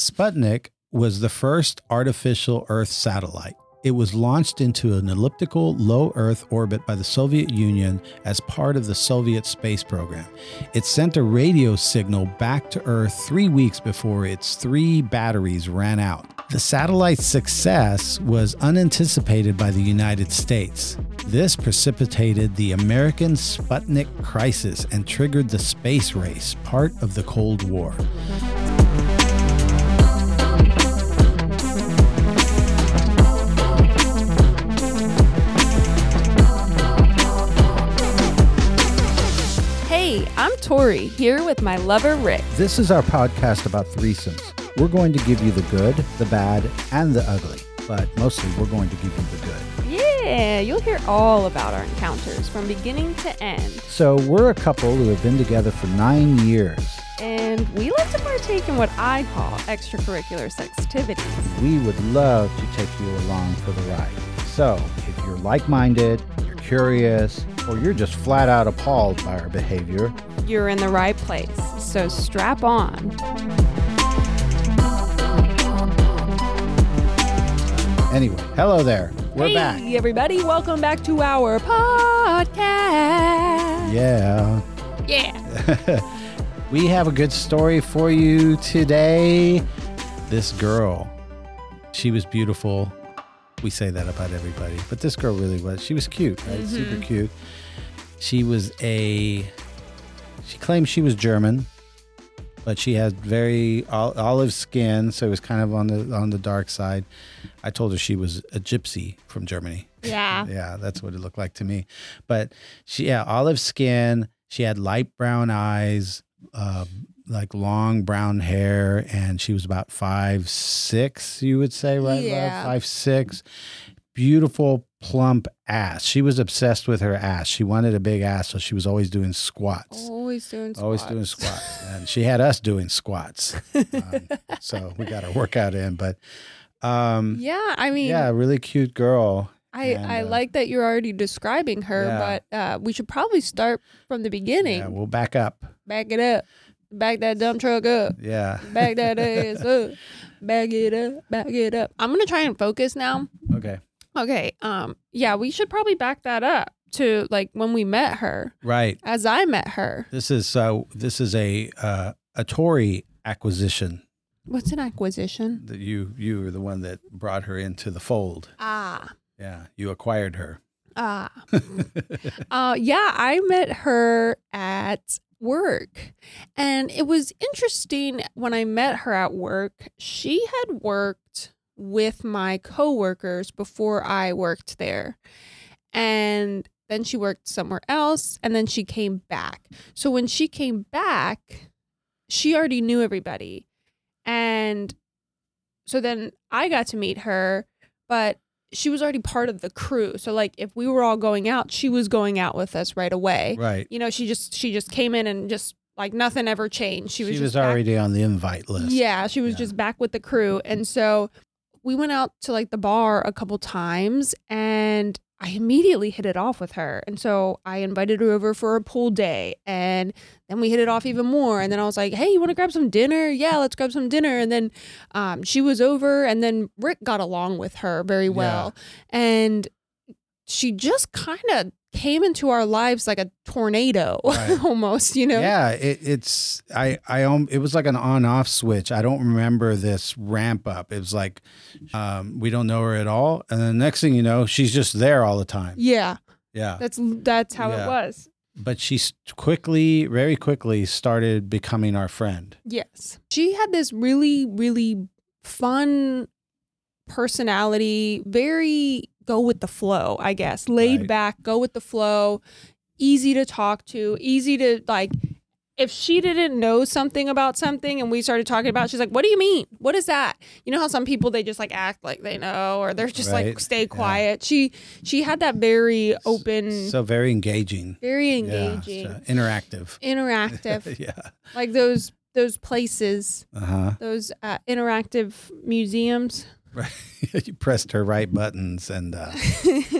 Sputnik was the first artificial Earth satellite. It was launched into an elliptical low Earth orbit by the Soviet Union as part of the Soviet space program. It sent a radio signal back to Earth three weeks before its three batteries ran out. The satellite's success was unanticipated by the United States. This precipitated the American Sputnik crisis and triggered the space race, part of the Cold War. Tori, here with my lover Rick. This is our podcast about threesomes. We're going to give you the good, the bad, and the ugly, but mostly we're going to give you the good. Yeah, you'll hear all about our encounters from beginning to end. So, we're a couple who have been together for nine years. And we like to partake in what I call extracurricular sextivities. We would love to take you along for the ride. So, if you're like minded, curious, or you're just flat out appalled by our behavior, You're in the right place, so strap on. anyway, hello there. We're hey, back. everybody, welcome back to our podcast. Yeah. Yeah. we have a good story for you today. This girl, she was beautiful. We say that about everybody, but this girl really was. She was cute, right? Super cute. She was a. She claimed she was German, but she had very olive skin, so it was kind of on the on the dark side. I told her she was a gypsy from Germany. Yeah. Yeah, that's what it looked like to me. But she, yeah, olive skin. She had light brown eyes, um, like long brown hair, and she was about five six. You would say, right? Yeah. five six. Beautiful plump ass. She was obsessed with her ass. She wanted a big ass, so she was always doing squats. Always doing squats. Always doing squats, and she had us doing squats. Um, so we got our workout in, but um, Yeah, I mean, yeah, really cute girl. I, And, I uh, like that you're already describing her, Yeah. but uh, we should probably start from the beginning. Yeah, we'll back up. Back it up. Back that dump truck up. Yeah. Back that ass up. Back it up. Back it up. I'm gonna try and focus now. Okay. Okay. Um. Yeah, we should probably back that up to like when we met her, Right. as I met her. This is uh this is a uh, a Tori acquisition What's an acquisition? that you you were the one that brought her into the fold. Ah. Yeah, you acquired her. Ah. Uh, yeah, I met her at work. And it was interesting when I met her at work. She had worked with my coworkers before I worked there. And then she worked somewhere else and then she came back. So when she came back, she already knew everybody. And so then I got to meet her, but she was already part of the crew. So like if we were all going out, she was going out with us right away. right. You know, she just she just came in and just like nothing ever changed. She was She was was, just back- already on the invite list. yeah, she was Yeah. just back with the crew. And so we went out to like the bar a couple times and I immediately hit it off with her. And so I invited her over for a pool day and then we hit it off even more. And then I was like, hey, you want to grab some dinner? Yeah, let's grab some dinner. And then um, she was over and then Rick got along with her very well. And she just kind of came into our lives like a tornado Right. almost, you know? Yeah, it, it's I I it was like an on off switch. I don't remember this ramp up. It was like um, we don't know her at all, and the next thing you know, she's just there all the time. Yeah, Yeah, that's that's how Yeah. it was. but she quickly, very quickly, started becoming our friend. Yes. She had this really, really fun personality, very go with the flow, I guess. Laid Right. back, go with the flow, easy to talk to, easy to like if she didn't know something about something and we started talking about, it, she's like, "What do you mean? What is that?" You know how some people they just like act like they know, or they're just like stay quiet. She she had that very open, So very engaging. very Yeah, engaging, so interactive. interactive, yeah. like those those places Uh huh. those uh, interactive museums. Right. you pressed her right buttons, and uh,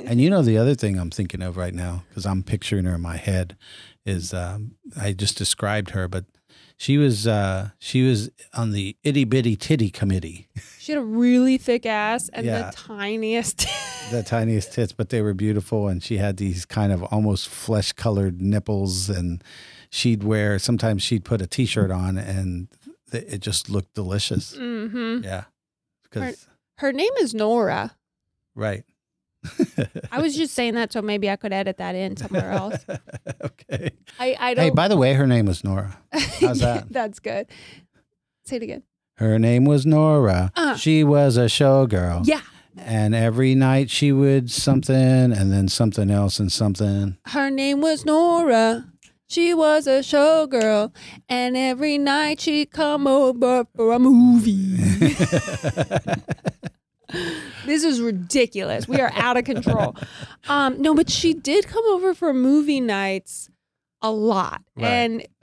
and you know the other thing I'm thinking of right now because I'm picturing her in my head is um, I just described her, but She was uh she was on the itty bitty titty committee. She had a really thick ass and Yeah. the tiniest. the tiniest tits, but they were beautiful. And she had these kind of almost flesh colored nipples. And she'd wear, sometimes she'd put a t shirt on and it just looked delicious. hmm Yeah. Because, Her name is Nora. right. I was just saying that so maybe I could edit that in somewhere else. okay. I, I don't. Hey, by the way, her name was Nora. how's that? That's good. Say it again. Her name was Nora. Uh. She was a showgirl. Yeah. And every night she would something and then something else and something. Her name was Nora. She was a showgirl, and every night she'd come over for a movie. this is ridiculous. We are out of control. Um, no, but she did come over for movie nights a lot. Right. And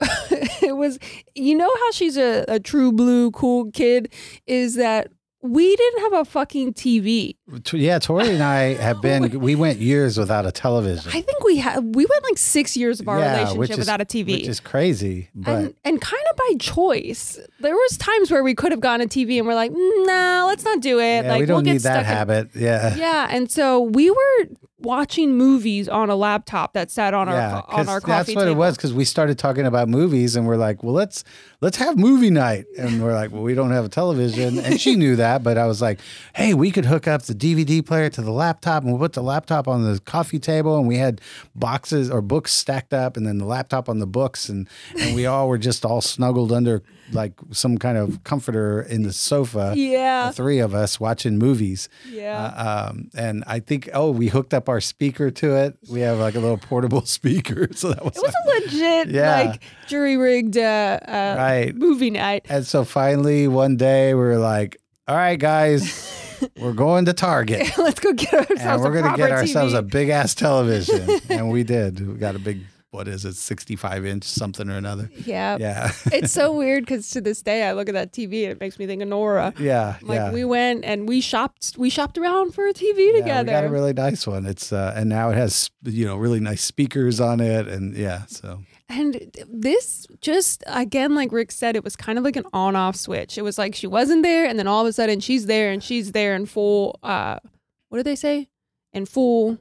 it was, you know, how she's a, a true blue cool kid is that we didn't have a fucking TV. Yeah, Tori and I have been, we went years without a television. I think we had, we went like six years of our Yeah, relationship is- without a TV. Which is crazy. But and and kind of by choice. There was times where we could have gone to TV and we're like, nah, let's not do it. yeah, like we don't we'll get need that stuck in- habit. Yeah. yeah, and so we were watching movies on a laptop that sat on Yeah, our on our coffee. Table. That's what table. it was. Because we started talking about movies, and we're like, "Well, let's let's have movie night." And we're like, "Well, we don't have a television," and she knew that, but I was like, "Hey, we could hook up the DVD player to the laptop, and we'll put the laptop on the coffee table, and we had boxes or books stacked up, and then the laptop on the books, and and we all were just all snuggled under like some kind of comforter in the sofa." Yeah, The three of us watching movies. yeah. Uh, um, and I think, oh, we hooked up our speaker to it. We have like a little portable speaker. So that was, it was a legit Yeah. like jury rigged uh, uh, right. movie night. And so finally, one day, we were like, all right, guys, we're going to Target. Let's go get ourselves And we're going to get ourselves TV. a big ass television. and we did. We got a big, what is it, 65 inch something or another. yeah. Yeah. it's so weird because to this day I look at that TV and it makes me think of Nora. yeah. Like yeah. we went and we shopped we shopped around for a TV Yeah, together. we got a really nice one. It's uh, and now it has you know really nice speakers on it, and yeah, so and this just again like Rick said it was kind of like an on off switch. It was like she wasn't there and then all of a sudden she's there and she's there in full uh what do they say? In full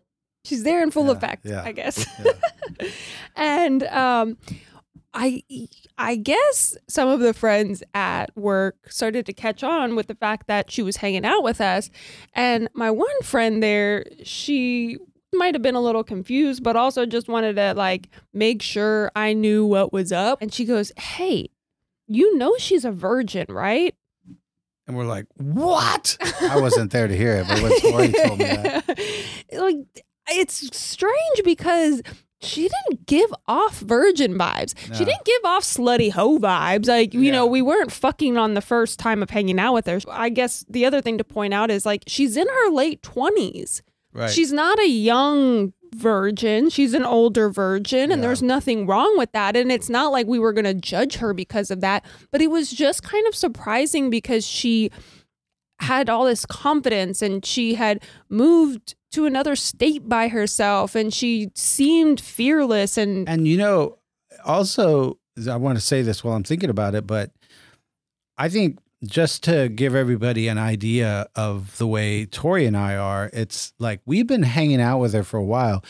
she's there in full Yeah, effect, yeah, I guess. yeah. and um I I guess some of the friends at work started to catch on with the fact that she was hanging out with us. And my one friend there, she might have been a little confused, but also just wanted to like make sure I knew what was up. And she goes, Hey, you know she's a virgin, right? and we're like, what? I wasn't there to hear it, but Tori told me that, like it's strange because she didn't give off virgin vibes. She didn't give off slutty hoe vibes. Like, you Yeah. know, we weren't fucking on the first time of hanging out with her. I guess the other thing to point out is like she's in her late 20s. right? She's not a young virgin. She's an older virgin, and Yeah. there's nothing wrong with that. And it's not like we were going to judge her because of that. But it was just kind of surprising because she had all this confidence and she had moved to another state by herself and she seemed fearless and And you know, also, I want to say this while I'm thinking about it, but I think just to give everybody an idea of the way Tori and I are, it's like we've been hanging out with her for a while,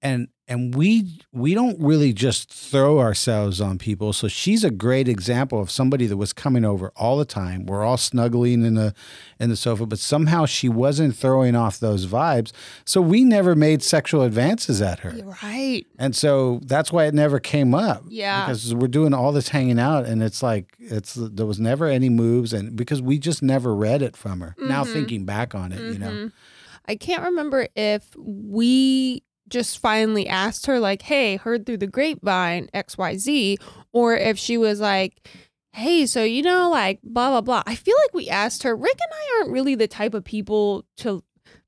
and and we we don't really just throw ourselves on people. So she's a great example of somebody that was coming over all the time. We're all snuggling in the in the sofa, but somehow she wasn't throwing off those vibes. So we never made sexual advances at her. right And so that's why it never came up. Yeah. Because we're doing all this hanging out and it's like it's there was never any moves and because we just never read it from her. Now Mhm. thinking back on it, you know. Mhm. I can't remember if we just finally asked her, like, hey, heard through the grapevine, XYZ, or if she was like, hey, so you know, like, blah, blah, blah. I feel like we asked her. Rick and I aren't really the type of people to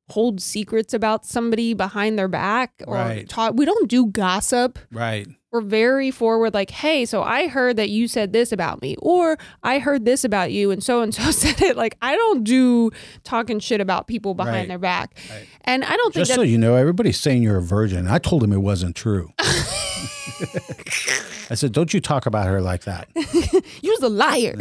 hold secrets about somebody behind their back or Right. talk. We don't do gossip. Right. We're very forward, like, hey, so I heard that you said this about me, or I heard this about you, and so and so said it. Like, I don't do talking shit about people behind Right. their back. Right. And I don't think Just so you know, everybody's saying you're a virgin. I told him it wasn't true. I said, "Don't you talk about her like that." You're a liar.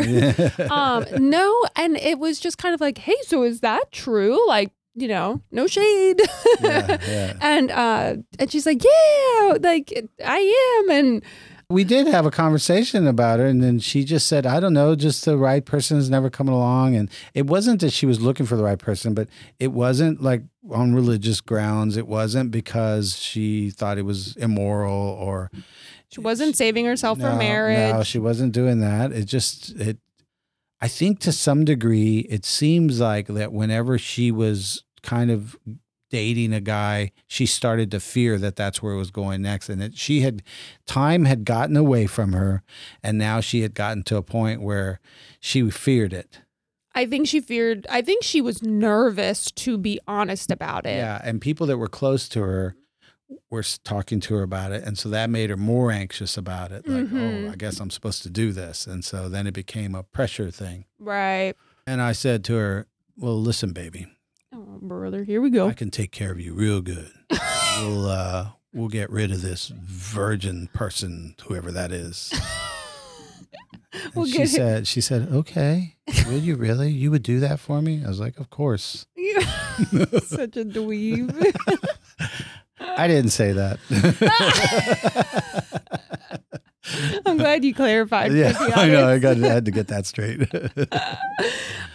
um, no, and it was just kind of like, hey, so is that true? Like, you know, no shade. Yeah, yeah. and uh, and she's like, yeah, like I am, and We did have a conversation about her, and then she just said, "I don't know, just the right person is never coming along." And it wasn't that she was looking for the right person, but it wasn't like on religious grounds. It wasn't because she thought it was immoral or she wasn't saving herself for marriage. No, she wasn't doing that. It just it. I think to some degree, it seems like that whenever she was kind of dating a guy, she started to fear that that's where it was going next, and that she had time had gotten away from her, and now she had gotten to a point where she feared it. I think she feared. I think she was nervous to be honest about it. Yeah, and people that were close to her were talking to her about it, and so that made her more anxious about it. Like, Mhm. oh, I guess I'm supposed to do this, and so then it became a pressure thing. Right. And I said to her, "Well, listen, baby, Oh, brother, here we go. I can take care of you real good. we'll uh, we'll get rid of this virgin person, whoever that is." We'll she said, "She said, okay, will you really? You would do that for me?" I was like, "Of course." Such a dweeb. I didn't say that. I'm glad you clarified. yeah, I know. I got. I had to get that straight.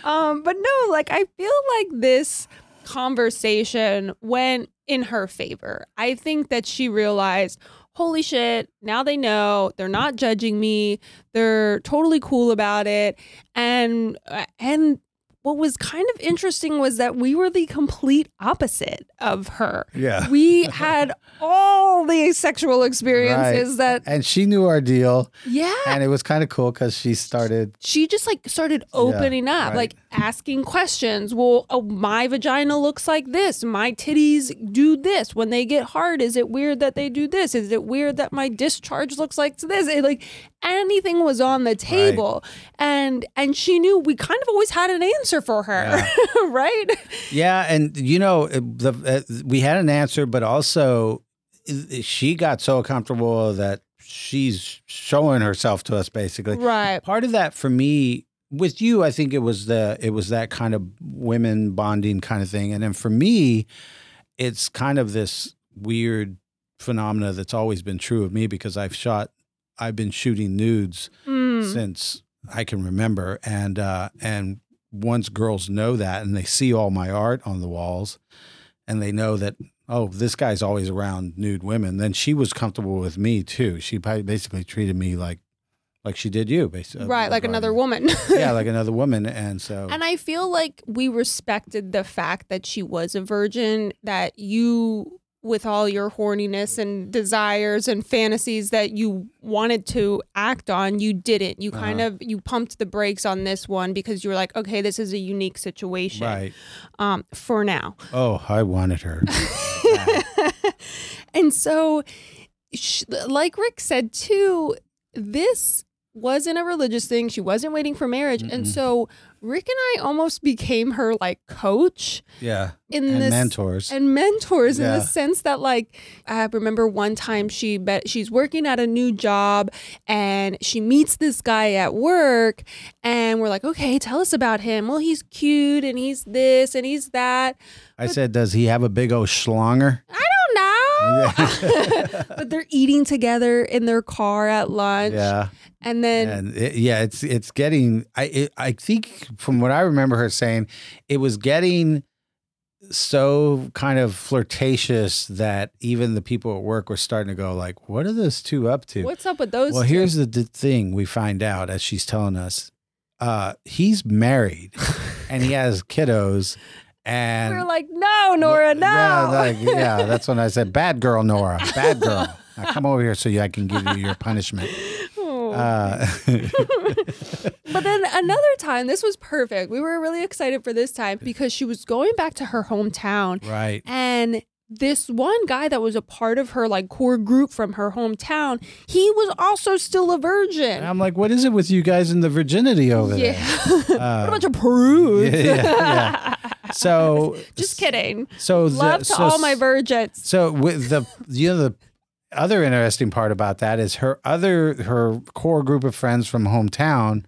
Um, but no, like I feel like this conversation went in her favor. I think that she realized, holy shit, now they know they're not judging me. They're totally cool about it. And uh, and what was kind of interesting was that we were the complete opposite of her. yeah. We had all the sexual experiences that and she knew our deal, yeah, and it was kind of cool because she started. she just like started opening up, right. like asking questions. Well, oh, my vagina looks like this. My titties do this. When they get hard, is it weird that they do this? Is it weird that my discharge looks like this? It, like anything was on the table, and and she knew we kind of always had an answer for her, right? Yeah, and you know, the uh, we had an answer, but also uh, she got so comfortable that she's showing herself to us basically. Right. Part of that for me with you, I think it was the it was that kind of women bonding kind of thing, and then for me, it's kind of this weird phenomena that's always been true of me because I've shot, I've been shooting nudes Mm. since I can remember, and uh, and once girls know that and they see all my art on the walls, and they know that oh this guy's always around nude women, then she was comfortable with me too. She basically treated me like like she did you, basically. Uh, right, like another woman. yeah, like another woman, and so And I feel like we respected the fact that she was a virgin, that you, with all your horniness and desires and fantasies that you wanted to act on, you didn't. You kind Uh-huh. of you pumped the brakes on this one because you were like, okay, this is a unique situation. right. Um, for now. Oh, I wanted her. and so, like Rick said too, this wasn't a religious thing. She wasn't waiting for marriage, and Mm-mm. so Rick and I almost became her like coach yeah, in and this mentors. and mentors in the sense that like I remember one time she bet she's working at a new job and she meets this guy at work and we're like okay tell us about him well he's cute and he's this and he's that I said, does he have a big old schlonger? I don't know but they're eating together in their car at lunch yeah. and then and it, yeah, it's it's getting. I it, I think from what I remember her saying, it was getting so kind of flirtatious that even the people at work were starting to go like, "What are those two up to?" what's up with those well, two? here's the d- thing we find out as she's telling us. Uh, he's married and he has kiddos, and we're like no Nora no yeah, like, yeah, that's when I said, "Bad girl, Nora, bad girl." Now come over here so you, I can give you your punishment. Oh. Uh, But then another time, this was perfect. We were really excited for this time because she was going back to her hometown right. and this one guy that was a part of her like core group from her hometown, he was also still a virgin. And I'm like, what is it with you guys in the virginity over yeah. there? what Uh, a bunch of prudes. yeah, yeah, So Just kidding. So the- Love to so, all my virgins. So with the you know the other interesting part about that is her other her core group of friends from hometown.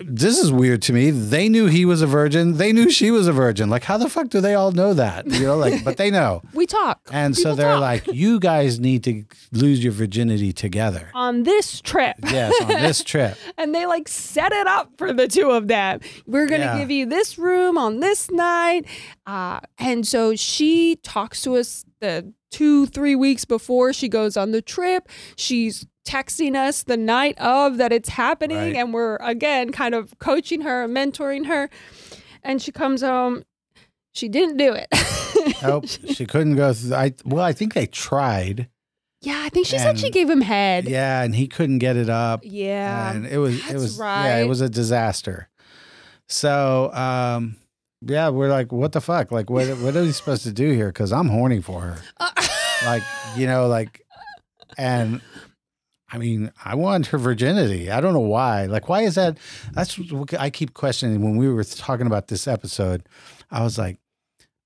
This is weird to me. They knew he was a virgin. They knew she was a virgin. Like, how the fuck do they all know that? You know, like, but they know. We talk. And so they're talk. like, you guys need to lose your virginity together. on this trip. Yes, on this trip. and they like set it up for the two of them. We're gonna Yeah. give you this room on this night, uh, and so she talks to us the two three weeks before she goes on the trip. She's texting us the night of that it's happening, Right. and we're again kind of coaching her, mentoring her, and she comes home. She didn't do it. Nope, she couldn't go. Through, I well, I think they tried. yeah, I think she said she gave him head. Yeah, and he couldn't get it up. Yeah. and it was it that's was yeah, it was a disaster. So, um, yeah, we're like, what the fuck? Like, what what are we supposed to do here? Because I'm horny for her. Like, you know, like, and I mean, I want her virginity. I don't know why. Like, why is that? That's what I keep questioning. When we were talking about this episode, I was like,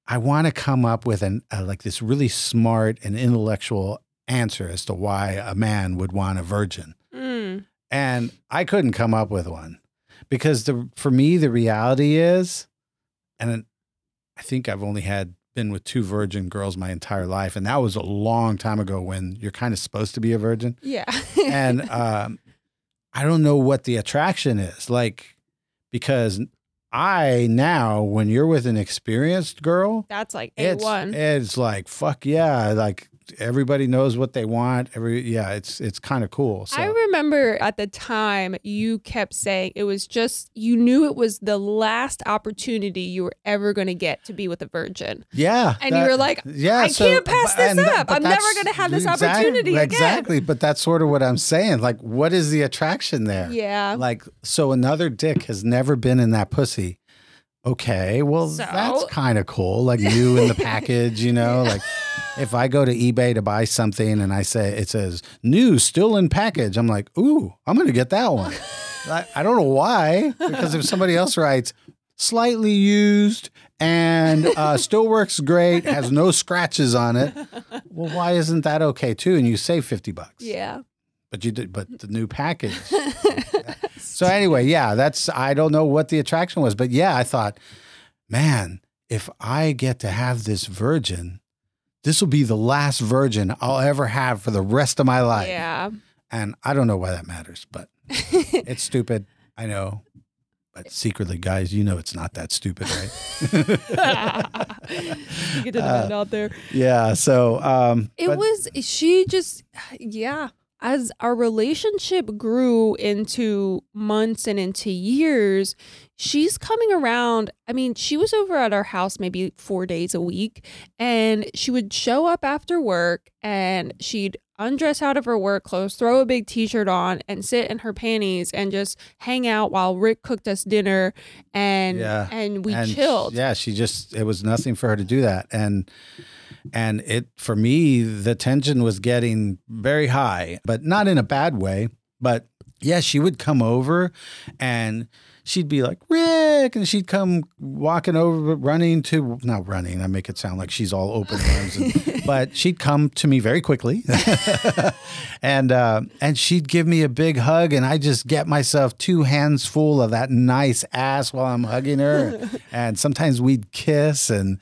I want to come up with an uh, like this really smart and intellectual answer as to why a man would want a virgin Mm. and I couldn't come up with one because the for me the reality is, and I think I've only had been with two virgin girls my entire life, and that was a long time ago when you're kind of supposed to be a virgin, Yeah. and um, I don't know what the attraction is like because I now when you're with an experienced girl, that's like a it's one. it's like fuck yeah, like everybody knows what they want. Every yeah, it's it's kind of cool. So. I remember at the time you kept saying it was just you knew it was the last opportunity you were ever going to get to be with a virgin. Yeah. And you were like, yeah, "I can't pass this and up. I'm never gonna have this exact- opportunity again." Exactly. But that's sort of what I'm saying. Like, what is the attraction there? Yeah. Like, so another dick has never been in that pussy. Okay. Well, So? that's kind of cool. Like, new in the package, you know? Like, if I go to eBay to buy something and I say it says new, still in package, I'm like, ooh, I'm going to get that one. I, I don't know why, because if somebody else writes, slightly used and uh, still works great, has no scratches on it. Well, why isn't that okay too? And you save fifty bucks. Yeah. But you did. But the new package. so anyway, yeah, that's. I don't know what the attraction was, but yeah, I thought, man, if I get to have this virgin, this will be the last virgin I'll ever have for the rest of my life. Yeah. And I don't know why that matters, but it's stupid. I know. But secretly, guys, you know it's not that stupid, right? you get to the Uh, out there. yeah. So um It but- was she just yeah. As our relationship grew into months and into years, she's coming around. I mean, she was over at our house maybe four days a week, and she would show up after work and she'd undress out of her work clothes, throw a big t shirt on, and sit in her panties and just hang out while Rick cooked us dinner and Yeah. and we and chilled. Yeah, she just it was nothing for her to do that. And and it for me, the tension was getting very high, but not in a bad way. But yeah, she would come over and she'd be like, Rick, and she'd come walking over, running to not running, I make it sound like she's all open arms, and, but she'd come to me very quickly. and uh, and she'd give me a big hug, and I just get myself two hands full of that nice ass while I'm hugging her. and sometimes we'd kiss, and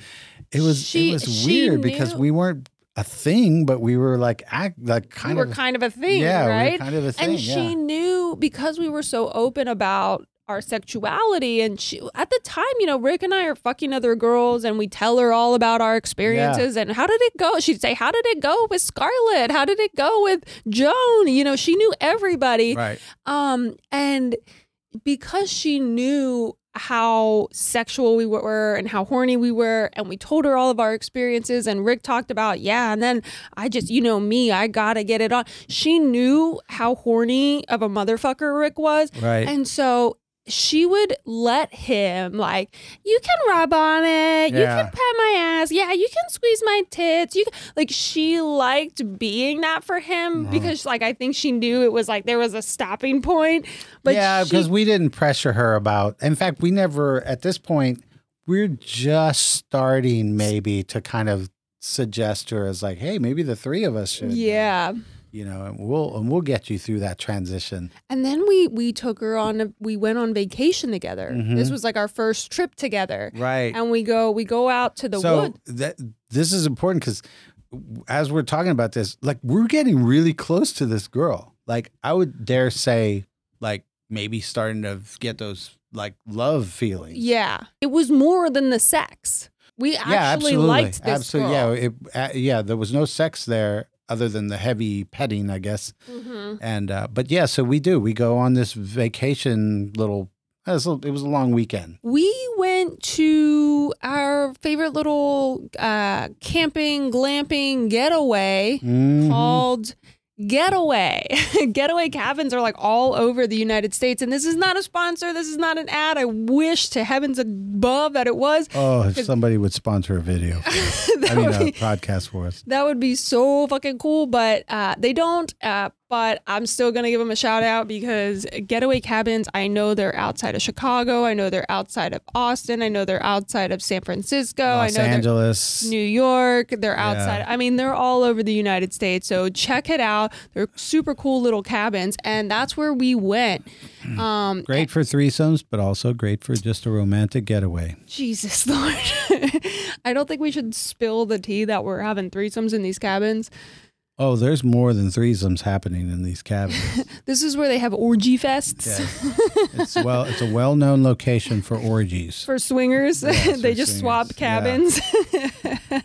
it was She- it was weird because we weren't a thing, but we were like act like we kind were of kind of a thing, yeah, we right? kind of a thing. and she knew because we were so open about our sexuality and she at the time you know rick and i are fucking other girls and we tell her all about our experiences and how did it go she'd say how did it go with scarlett how did it go with joan you know she knew everybody Right. um and because she knew how sexual we were and how horny we were and we told her all of our experiences and Rick talked about yeah and then I just you know me I got to get it on she knew how horny of a motherfucker Rick was Right. and so she would let him like you can rub on it you can pat my ass yeah you can squeeze my tits you can, like she liked being that for him Uh-huh. because like i think she knew it was like there was a stopping point but yeah, because we didn't pressure her about. In fact, we never at this point. We're just starting maybe to kind of suggest her as like, hey, maybe the three of us should. uh, Yeah. You know, and we'll and we'll get you through that transition. And then we we took her on a, we went on vacation together. Mhm. This was like our first trip together. Right. And we go we go out to the so wood. that this is important because as we're talking about this, like we're getting really close to this girl. Like I would dare say, like maybe starting to get those like love feelings. Yeah. It was more than the sex. We actually yeah, absolutely, liked this absolutely. girl. Yeah, it, uh, yeah. There was no sex there other than the heavy petting, I guess. Mhm. And uh, but yeah, so we do. We go on this vacation little. It was a, it was a long weekend. We went to our favorite little uh, camping, glamping getaway Mhm. called Getaway. Getaway cabins are like all over the United States. And this is not a sponsor. This is not an ad. I wish to heavens above that it was. Oh, if somebody would sponsor a video, that, I mean would a be, podcast for us. that would be so fucking cool. But uh, they don't. Uh, but I'm still going to give them a shout out because Getaway Cabins, I know they're outside of Chicago. I know they're outside of Austin. I know they're outside of San Francisco. Los I know Angeles. New York. They're Yeah. outside. I mean, they're all over the United States. So check it out. They're super cool little cabins, and that's where we went. Um, Great for threesomes, but also great for just a romantic getaway. Jesus Lord, I don't think we should spill the tea that we're having threesomes in these cabins. Oh, there's more than threesomes happening in these cabins. This is where they have orgy fests Yes. It's well, it's a well-known location for orgies. for swingers. They for just swap swingers, yeah. cabins.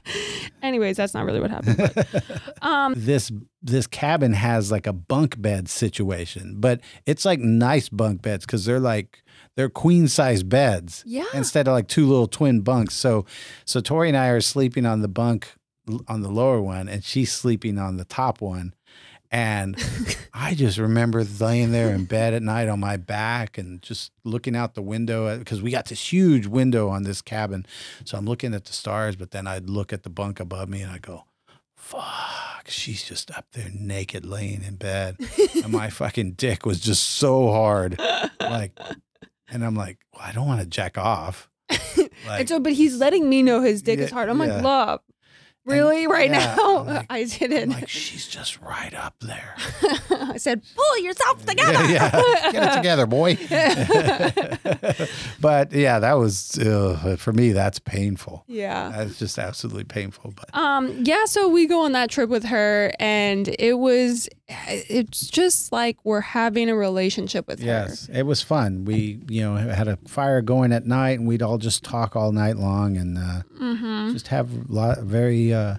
Anyways, that's not really what happened. But, um, this this cabin has like a bunk bed situation, but it's like nice bunk beds because they're like they're queen size beds yeah. instead of like two little twin bunks. So so Tori and I are sleeping on the bunk on the lower one, and she's sleeping on the top one. And I just remember laying there in bed at night on my back and just looking out the window uh, because we got this huge window on this cabin. So I'm looking at the stars, but then I'd look at the bunk above me and I go, fuck, she's just up there naked laying in bed. and my fucking dick was just so hard. Like, and I'm like, well, I don't want to jack off. Like, and so, but he's letting me know his dick is hard. I'm yeah. like, love, really, right yeah, now? I'm like- I I'm didn't. like, she's just right up there. I said, pull yourself together. Yeah, yeah. get it together, boy. but yeah, that was uh, for me. That's painful. yeah. That's just absolutely painful. But Um, yeah, so we go on that trip with her and it was it's just like we're having a relationship with her. yes, it was fun. We you know had a fire going at night, and we'd all just talk all night long, and uh. Mm-hmm. just have a lot very uh,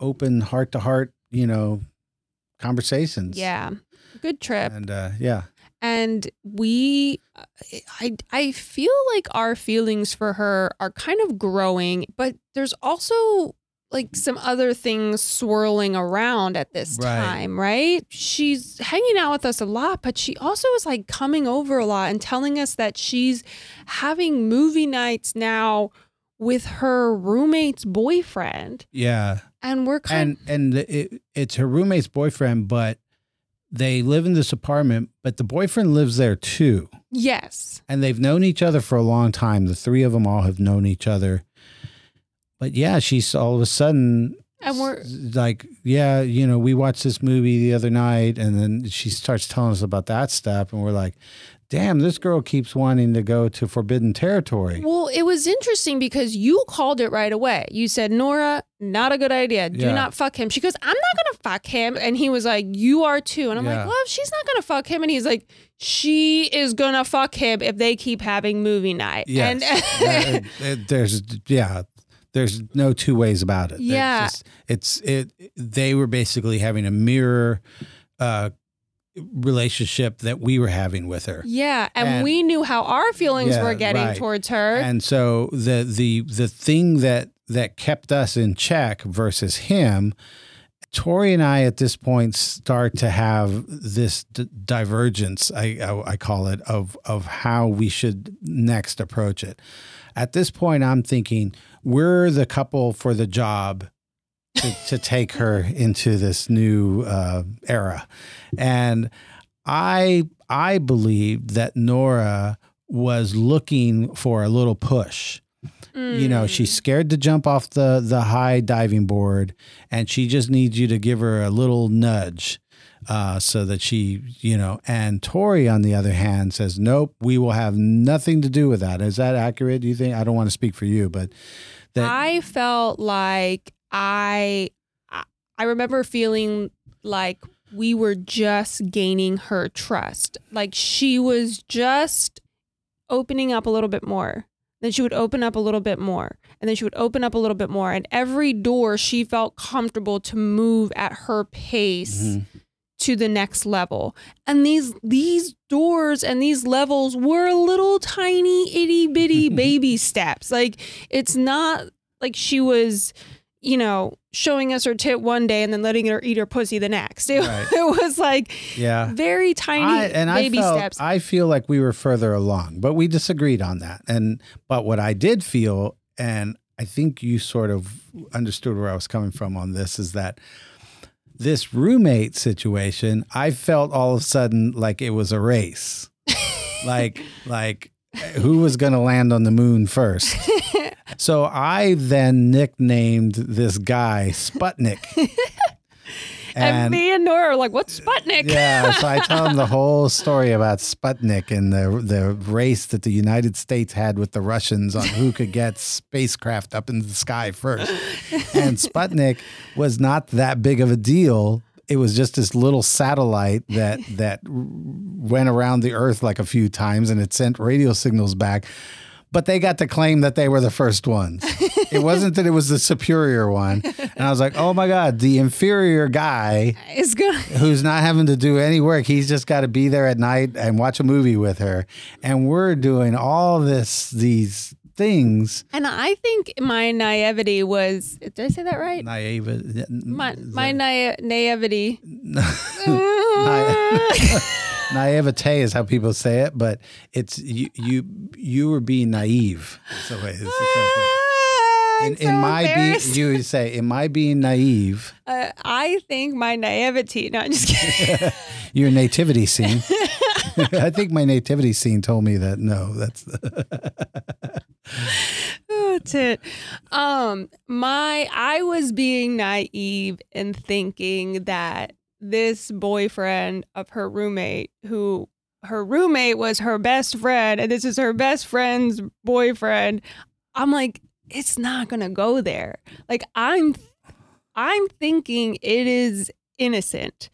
open, heart to heart, you know, conversations. Yeah. Good trip. and uh, yeah, And we I I feel like our feelings for her are kind of growing, but there's also like some other things swirling around at this Right. time, right? She's hanging out with us a lot, but she also is like coming over a lot and telling us that she's having movie nights now with her roommate's boyfriend. yeah. And we're kind and and it, it's her roommate's boyfriend, but they live in this apartment, but the boyfriend lives there too, yes. and they've known each other for a long time. The three of them all have known each other, but yeah, she's all of a sudden And we're like, yeah, you know, we watched this movie the other night, and then she starts telling us about that stuff, and we're like, damn, this girl keeps wanting to go to forbidden territory. Well, it was interesting because you called it right away. You said, Nora, not a good idea. Do Yeah. not fuck him. She goes, I'm not going to fuck him. And he was like, You are too. And I'm Yeah. like, Well, if she's not going to fuck him. And he's like, She is going to fuck him if they keep having movie night. Yes. And Uh, uh, there's yeah, there's no two ways about it. It's Yeah. just- it's it. They were basically having a mirror uh, relationship that we were having with her, yeah. And, And- we knew how our feelings Yeah, were getting right. towards her. and so the the the thing that that kept us in check versus him. Tori and I at this point start to have this d- divergence, I, I I call it, of of how we should next approach it. At this point, I'm thinking we're the couple for the job to, to take her into this new uh, era, and I I believed that Nora was looking for a little push You know, Mm. she's scared to jump off the the high diving board, and she just needs you to give her a little nudge, uh, so that she, you know. And Tori, on the other hand, says, "Nope, we will have nothing to do with that." Is that accurate? Do you think? I don't want to speak for you, but that I felt like I- I remember feeling like we were just gaining her trust. Like she was just opening up a little bit more. Then she would open up a little bit more. And then she would open up a little bit more. And every door she felt comfortable to move at her pace Mhm. to the next level. And these these doors and these levels were little tiny itty bitty baby steps. Like it's not like she was, you know, showing us her tit one day and then letting her eat her pussy the next. It, Right. it was like yeah. very tiny I, and baby I felt, steps. I feel like we were further along, but we disagreed on that. And but what I did feel, and I think you sort of understood where I was coming from on this, is that this roommate situation, I felt all of a sudden like it was a race, like like who was going to land on the moon first. So I then nicknamed this guy Sputnik. and, me and Nora were like, what's Sputnik? yeah, so I tell him the whole story about Sputnik and the the race that the United States had with the Russians on who could get spacecraft up in the sky first. And Sputnik was not that big of a deal. It was just this little satellite that that went around the Earth like a few times and it sent radio signals back. But they got to claim that they were the first ones. It wasn't that it was the superior one. And I was like, oh my God, the inferior guy It's good. who's not having to do any work. He's just got to be there at night and watch a movie with her. And we're doing all this, these things. And I think my naivety was, did I say that right? Naive. My, my na- naivety. naivete is how people say it, but it's you. You you were being naive. That's the way. It's the correct way. Ah, In, I'm in my being, you would say, in my being naive, Uh, I think my naivety. No, I'm just kidding. your nativity scene. I think my nativity scene told me that no, that's oh, that's it. Um, my I was being naive and thinking that this boyfriend of her roommate, who her roommate was her best friend, and this is her best friend's boyfriend. I'm like, it's not gonna go there. Like I'm, I'm thinking it is innocent,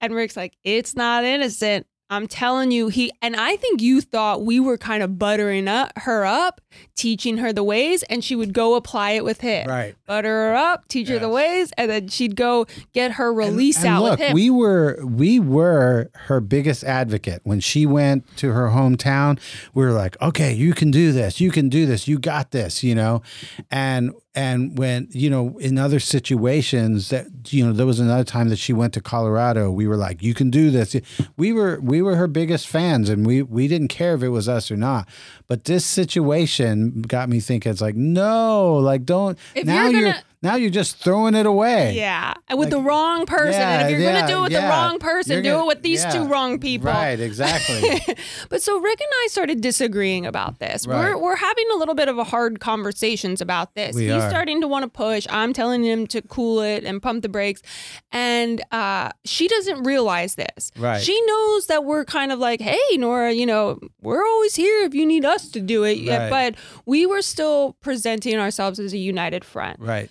and Rick's like, it's not innocent. I'm telling you, he and I think you thought we were kind of buttering up her up, teaching her the ways, and she would go apply it with him. right. Butter her up, teach her the ways, and then she'd go get her release And- and out look, with him. We were we were her biggest advocate when she went to her hometown. We were like, okay, you can do this, you can do this, you got this, you know. And and when you know in other situations that you know there was another time that she went to Colorado, we were like, you can do this. We were we were her biggest fans, and we we didn't care if it was us or not. But this situation got me thinking. It's like no, like don't If now you're you're, gonna- now you're just throwing it away. yeah, with Like- the wrong person. Yeah, and if you're yeah, gonna do it with the wrong person, You're do gonna- it with these two wrong people. Right, exactly. but so Rick and I started disagreeing about this. Right. We're we're having a little bit of a hard conversations about this. We He's are. starting to want to push. I'm telling him to cool it and pump the brakes. And uh, she doesn't realize this. Right. She knows that we're kind of like, hey, Nora, you know, we're always here if you need us to do it. Right. But we were still presenting ourselves as a united front. right.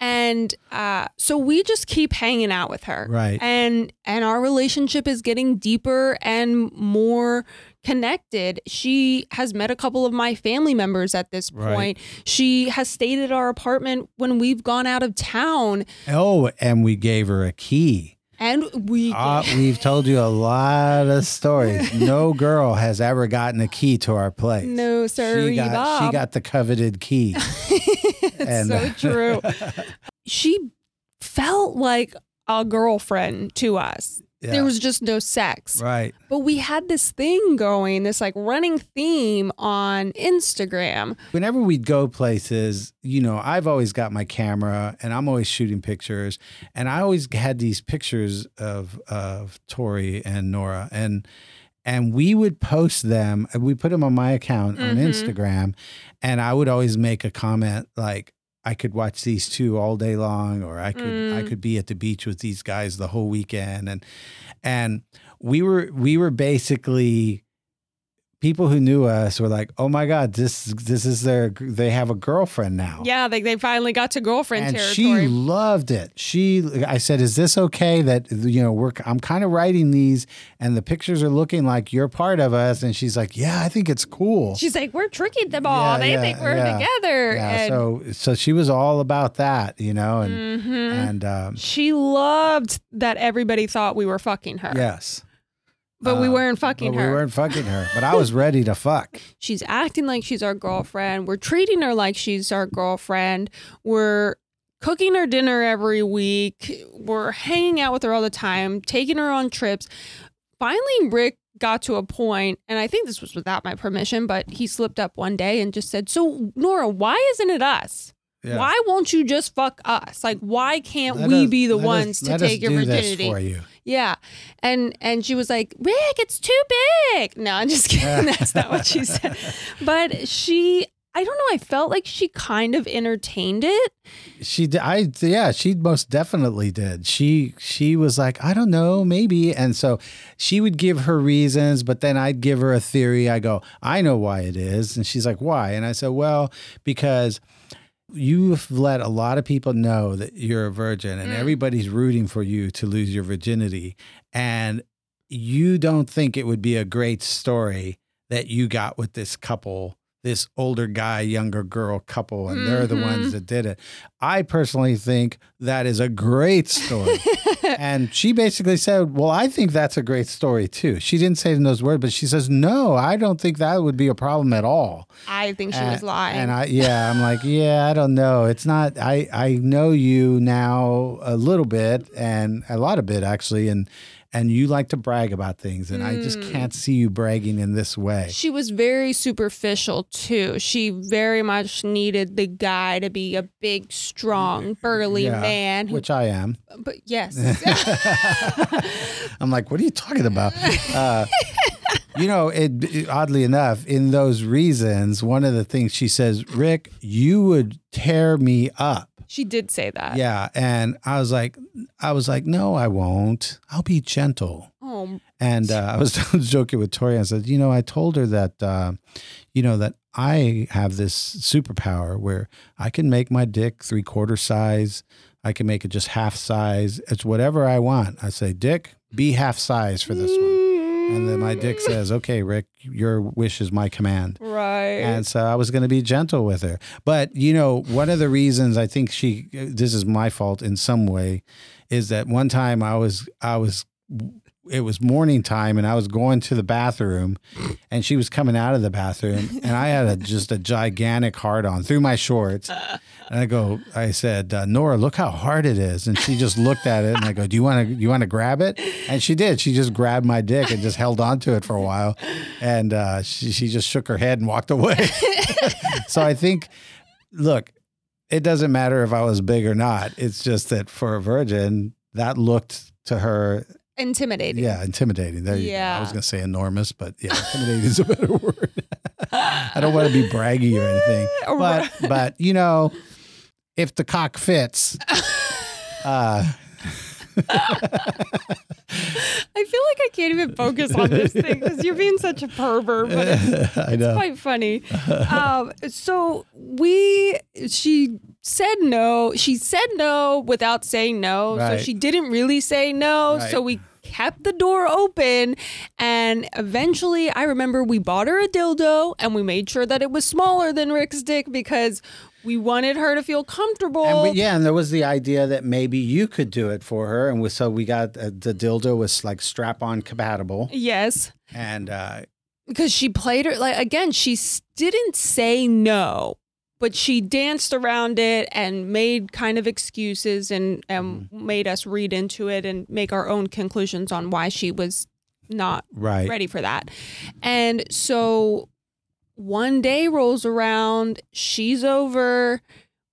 And uh, so we just keep hanging out with her Right. and and our relationship is getting deeper and more connected she has met a couple of my family members at this Right. point she has stayed at our apartment when we've gone out of town Oh, and we gave her a key. And we Uh, we've told you a lot of stories. No girl has ever gotten a key to our place. no sir she got, she got the coveted key. it's and- so true she felt like a girlfriend to us Yeah. there was just no sex right. but we had this thing going this like running theme on instagram Whenever we'd go places, you know, I've always got my camera and I'm always shooting pictures. And I always had these pictures of of Tori and Nora. And and we would post them. We put them on my account on Mhm. Instagram, and I would always make a comment like. I could watch these two all day long, or I could I Mm. could be at the beach with these guys the whole weekend, and and we were we were basically people who knew us were like, oh my god, this this is their they have a girlfriend now. Yeah, they, they finally got to girlfriend And territory. she loved it. She, I said, "Is this okay that you know we're? I'm kind of writing these, and the pictures are looking like you're part of us." And she's like, "Yeah, I think it's cool." She's like, we're tricking them all. Yeah, they yeah, think we're yeah. together. yeah, and so so she was all about that, you know, and Mhm. and um, she loved that everybody thought we were fucking her. yes, But we Uh, weren't fucking we her. weren't fucking her. But I was ready to fuck. She's acting like she's our girlfriend. We're treating her like she's our girlfriend. We're cooking her dinner every week. We're hanging out with her all the time, taking her on trips. Finally, Rick got to a point, and I think this was without my permission, but he slipped up one day and just said, So, Nora, why isn't it us? Yeah. Why won't you just fuck us? Like, why can't Let we us- be the let us- ones to take your virginity? Yeah. And and she was like, Rick, it's too big. No, I'm just kidding. That's not what she said. But she I don't know, I felt like she kind of entertained it. She, I, yeah, she most definitely did. She, she was like, I don't know, maybe, and so she would give her reasons, but then I'd give her a theory. I go, I know why it is, and she's like, why? And I said, well, because you've let a lot of people know that you're a virgin, and Mm. everybody's rooting for you to lose your virginity, and you don't think it would be a great story that you got with this couple this older guy, younger girl couple, and they're the Mhm. ones that did it. I personally think that is a great story. and she basically said, Well, I think that's a great story too. She didn't say in those words, but she says, No, I don't think that would be a problem at all. I think she And- was lying. And I, yeah, I'm like, yeah, I don't know. It's not. I I know you now a little bit and a lot of bit actually, and and you like to brag about things, and I just Mm. can't see you bragging in this way. she was very superficial too. She very much needed the guy to be a big, strong, burly Yeah, man. Who, Which I am. but yes. I'm like, what are you talking about? Uh, you know, it, it- oddly enough, in those reasons, one of the things she says, Rick, you would tear me up. She did say that. Yeah, and I was like, I was like, no, I won't. I'll be gentle. Oh, And uh, I was joking with Tori. I said, you know, I told her that, uh, you know, that I have this superpower where I can make my dick three quarter size. I can make it just half size. It's whatever I want. I say, Dick, be half size for this one. And then my dick says, okay, Rick, your wish is my command. Right. And so I was going to be gentle with her. But, you know, one of the reasons I think she, this is my fault in some way, is that one time I was, I was, it was morning time and I was going to the bathroom and she was coming out of the bathroom and I had a, just a gigantic hard on through my shorts. And I go, I said, uh, Nora, look how hard it is. And she just looked at it and I go, do you want to, you want to grab it? And she did. She just grabbed my dick and just held on to it for a while. And uh, she, she just shook her head and walked away. so I think, look, it doesn't matter if I was big or not. It's just that for a virgin, that looked to her, Intimidating. yeah, intimidating. There go. I was going to say enormous, but yeah, intimidating is a better word. I don't want to be braggy or anything, but but you know, if the cock fits, uh, I feel like I can't even focus on this thing because you're being such a pervert, but it's I know. quite funny. Um, so we, she said no. She said no without saying no. Right. So she didn't really say no. Right. So we kept the door open and eventually I remember we bought her a dildo and we made sure that it was smaller than Rick's dick because we wanted her to feel comfortable. And we, yeah, and there was the idea that maybe you could do it for her, and we, so we got uh, the dildo was like strap-on compatible, yes. and uh, because she played her like again she s- didn't say no but she danced around it and made kind of excuses and and mm-hmm. made us read into it and make our own conclusions on why she was not right, ready for that. And so one day rolls around she's over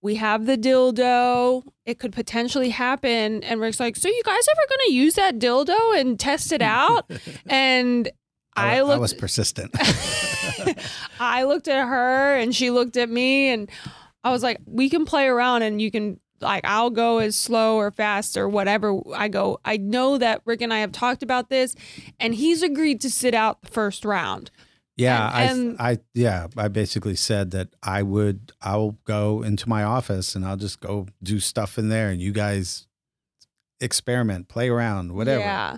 we have the dildo it could potentially happen. And rick's like so you guys ever gonna use that dildo and test it out? And I I, looked was persistent. I looked at her and she looked at me and I was like, we can play around and you can like I'll go as slow or fast or whatever I go. I know that Rick and I have talked about this and he's agreed to sit out the first round. Yeah, And- I, I, yeah, I basically said that I would, I'll go into my office and I'll just go do stuff in there, and you guys experiment, play around, whatever. Yeah.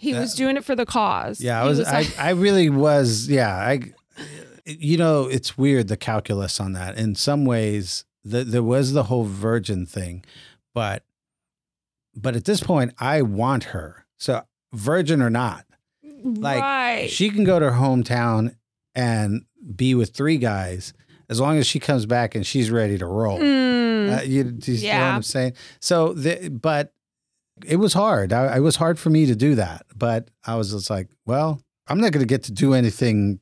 He That- was doing it for the cause. Yeah, I was, like- I, I really was, yeah. I, you know, it's weird the calculus on that. In some ways, the, there was the whole virgin thing, but, but at this point, I want her. So virgin or not, like, right. she can go to her hometown and be with three guys as long as she comes back and she's ready to roll. Mm. Uh, you, you see what I'm saying? So, the, but it was hard. I, it was hard for me to do that. But I was just like, well, I'm not going to get to do anything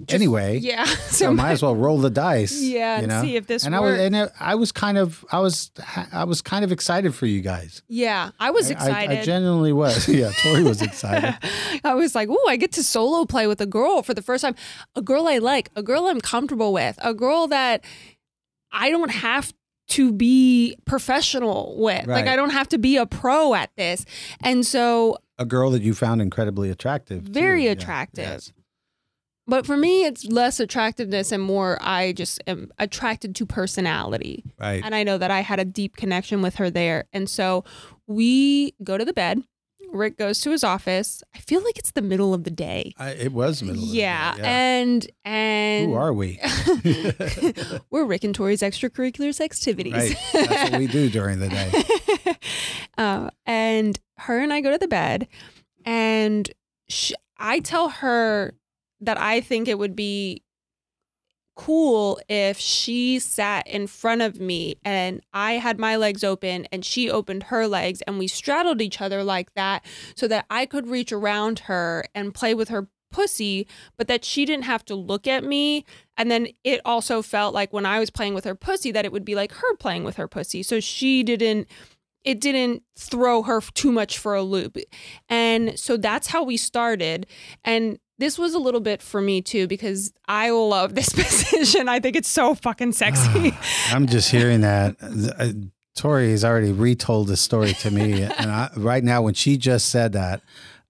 Just- anyway. yeah. So I might as well roll the dice. Yeah, you and know? see if this and I was, and it- I was kind of, I was, I was kind of excited for you guys. yeah, I was excited. I, I genuinely was. Yeah, Tori was excited. I was like, "Ooh, I get to solo play with a girl for the first time. A girl I like, a girl I'm comfortable with, a girl that I don't have to be professional with. Like I don't have to be a pro at this." And so, A girl that you found incredibly attractive. too. Very Yeah, attractive. yes. but for me, it's less attractiveness and more I just am attracted to personality. Right. And I know that I had a deep connection with her there. And so we go to the bed. Rick goes to his office. I feel like it's the middle of the day. I, it was middle of the yeah, and and Who are we? we're Rick and Tori's extracurriculars activities. right. That's what we do during the day. uh, and her and I go to the bed, and sh I tell her that I think it would be cool if she sat in front of me and I had my legs open and she opened her legs and we straddled each other like that so that I could reach around her and play with her pussy, but that she didn't have to look at me. And then it also felt like when I was playing with her pussy, that it would be like her playing with her pussy. So she didn't, it didn't throw her too much for a loop. And so that's how we started. And this was a little bit for me too, because I love this position. I think it's so fucking sexy. I'm just hearing that. Uh, Tori has already retold the story to me, and I, right now, when she just said that,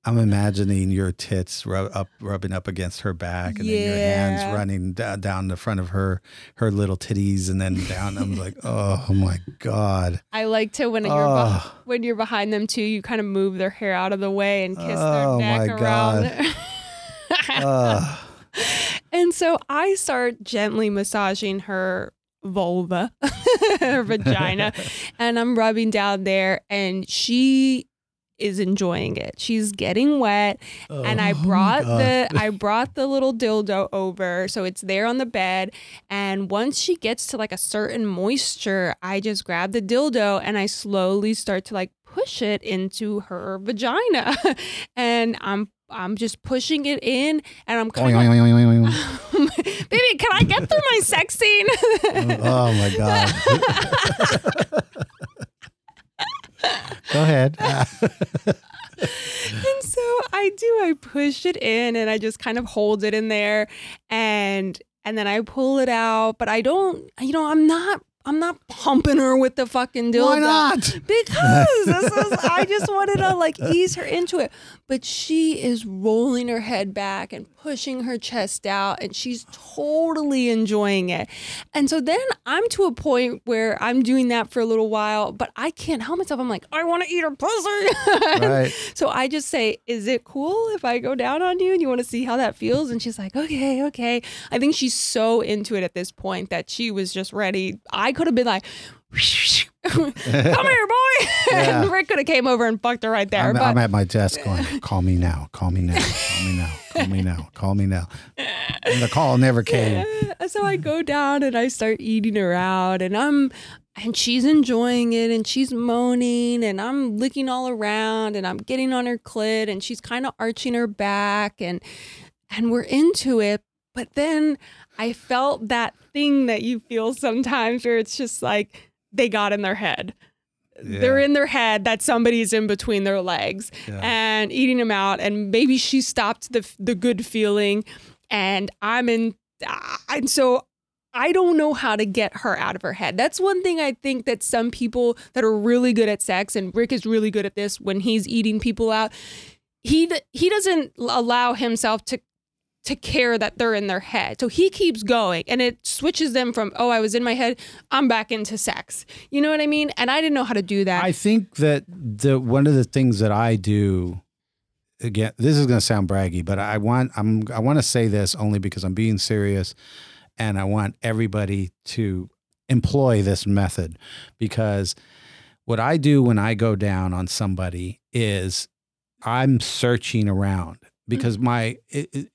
I'm imagining your tits rub up, rubbing up against her back, and then your hands running da- down the front of her, her little titties, and then down. I'm like, oh my god. I like to when you're Oh. beh- when you're behind them too, you kind of move their hair out of the way and kiss Oh, their neck Oh my around. Ugh. And so I start gently massaging her vulva, her vagina, and I'm rubbing down there, and she is enjoying it. She's getting wet, and I Oh, brought God. the I brought the little dildo over, so it's there on the bed. And once she gets to like a certain moisture, I just grab the dildo and I slowly start to like push it into her vagina, and I'm I'm just pushing it in, and I'm kind of. Baby, can I get through my sex scene? Oh, oh my god. Go ahead. and so I do. I push it in and I just kind of hold it in there and and then I pull it out, but I don't you know, I'm not I'm not pumping her with the fucking dildo. Why not? Because this is I just wanted to like ease her into it. But she is rolling her head back and pushing her chest out and she's totally enjoying it. And so then I'm to a point where I'm doing that for a little while, but I can't help myself. I'm like, I want to eat her pussy. Right. So I just say, Is it cool if I go down on you and you want to see how that feels? And she's like, Okay, okay. I think she's so into it at this point that she was just ready. I could have been like, Come here, boy. Yeah. and Rick could have came over and fucked her right there. I'm, but I'm at my desk going, call me now, call me now, call me now, call me now, call me now. And the call never came. so I go down and I start eating her out and I'm and she's enjoying it and she's moaning and I'm licking all around and I'm getting on her clit and she's kind of arching her back and and we're into it but then I felt that thing that you feel sometimes where it's just like they got in their head they're in their head that somebody's in between their legs Yeah. and eating them out and maybe she stopped the the good feeling and I'm in ah, and so I don't know how to get her out of her head. That's one thing I think that some people that are really good at sex and Rick is really good at this when he's eating people out. He he doesn't allow himself to to care that they're in their head. So he keeps going and it switches them from oh I was in my head, I'm back into sex. You know what I mean? And I didn't know how to do that. I think that the one of the things that I do again this is going to sound braggy but I want I'm I want to say this only because I'm being serious and I want everybody to employ this method because what I do when I go down on somebody is I'm searching around because mm. my it, it,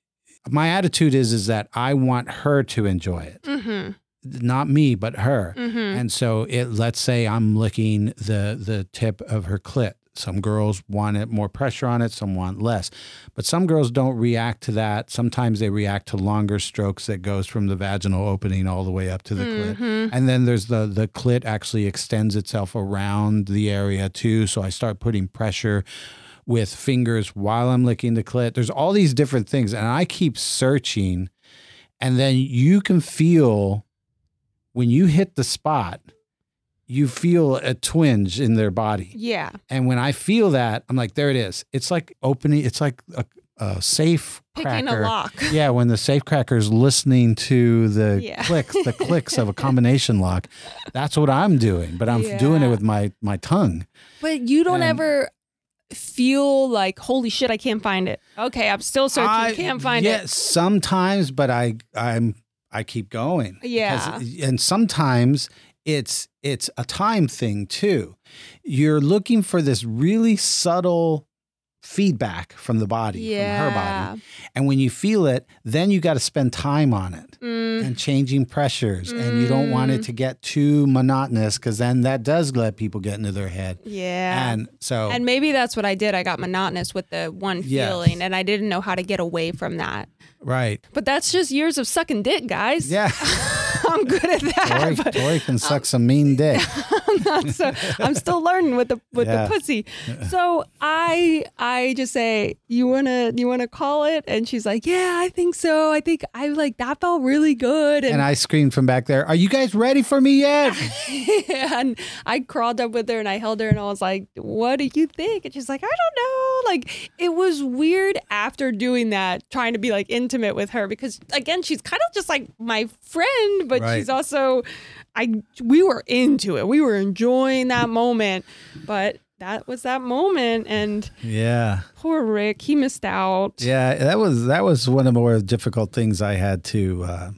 my attitude is is that I want her to enjoy it mhm. not me but her Mhm. and so it let's say I'm licking the the tip of her clit. Some girls want it more pressure on it, some want less. But some girls don't react to that. Sometimes they react to longer strokes that goes from the vaginal opening all the way up to the clit. Mhm. And then there's the the clit actually extends itself around the area too. So I start putting pressure with fingers while I'm licking the clit. There's all these different things. And I keep searching. And then you can feel when you hit the spot, you feel a twinge in their body. Yeah. And when I feel that, I'm like, there it is. It's like opening, it's like a, a safe Picking cracker. a lock. Yeah, when the safe cracker's listening to the Yeah. clicks, the clicks of a combination lock. That's what I'm doing, but I'm doing it with my my tongue. But you don't And- ever feel like, holy shit, I can't find it. Okay, I'm still searching, I- can't find it. yeah, it. sometimes, but I I'm I keep going. Yeah. and sometimes it's it's a time thing too. You're looking for this really subtle feedback from the body, Yeah. from her body. And when you feel it, then you got to spend time on it Mm, and changing pressures. And you don't want it Mm. to get too monotonous because then that does let people get into their head. yeah. And so, And maybe that's what I did. I got monotonous with the one Yes. feeling and I didn't know how to get away from that. right. But that's just years of sucking dick, guys. Yeah. I'm good at that. Tori, Tori can suck some mean dick. I'm not so I'm still learning with the with Yeah. the pussy. So I I just say, You wanna you wanna call it? And she's like, Yeah, I think so. I think I like that felt really good. And I screamed from back there, Are you guys ready for me yet? and I crawled up with her and I held her and I was like, What do you think? And she's like, I don't know. Like it was weird after doing that, trying to be like intimate with her because again, she's kind of just like my friend, but Right. she's also I we were into it. We were enjoying that moment. But that was that moment and Yeah. poor Rick, he missed out. Yeah, that was that was one of the more difficult things I had to uh,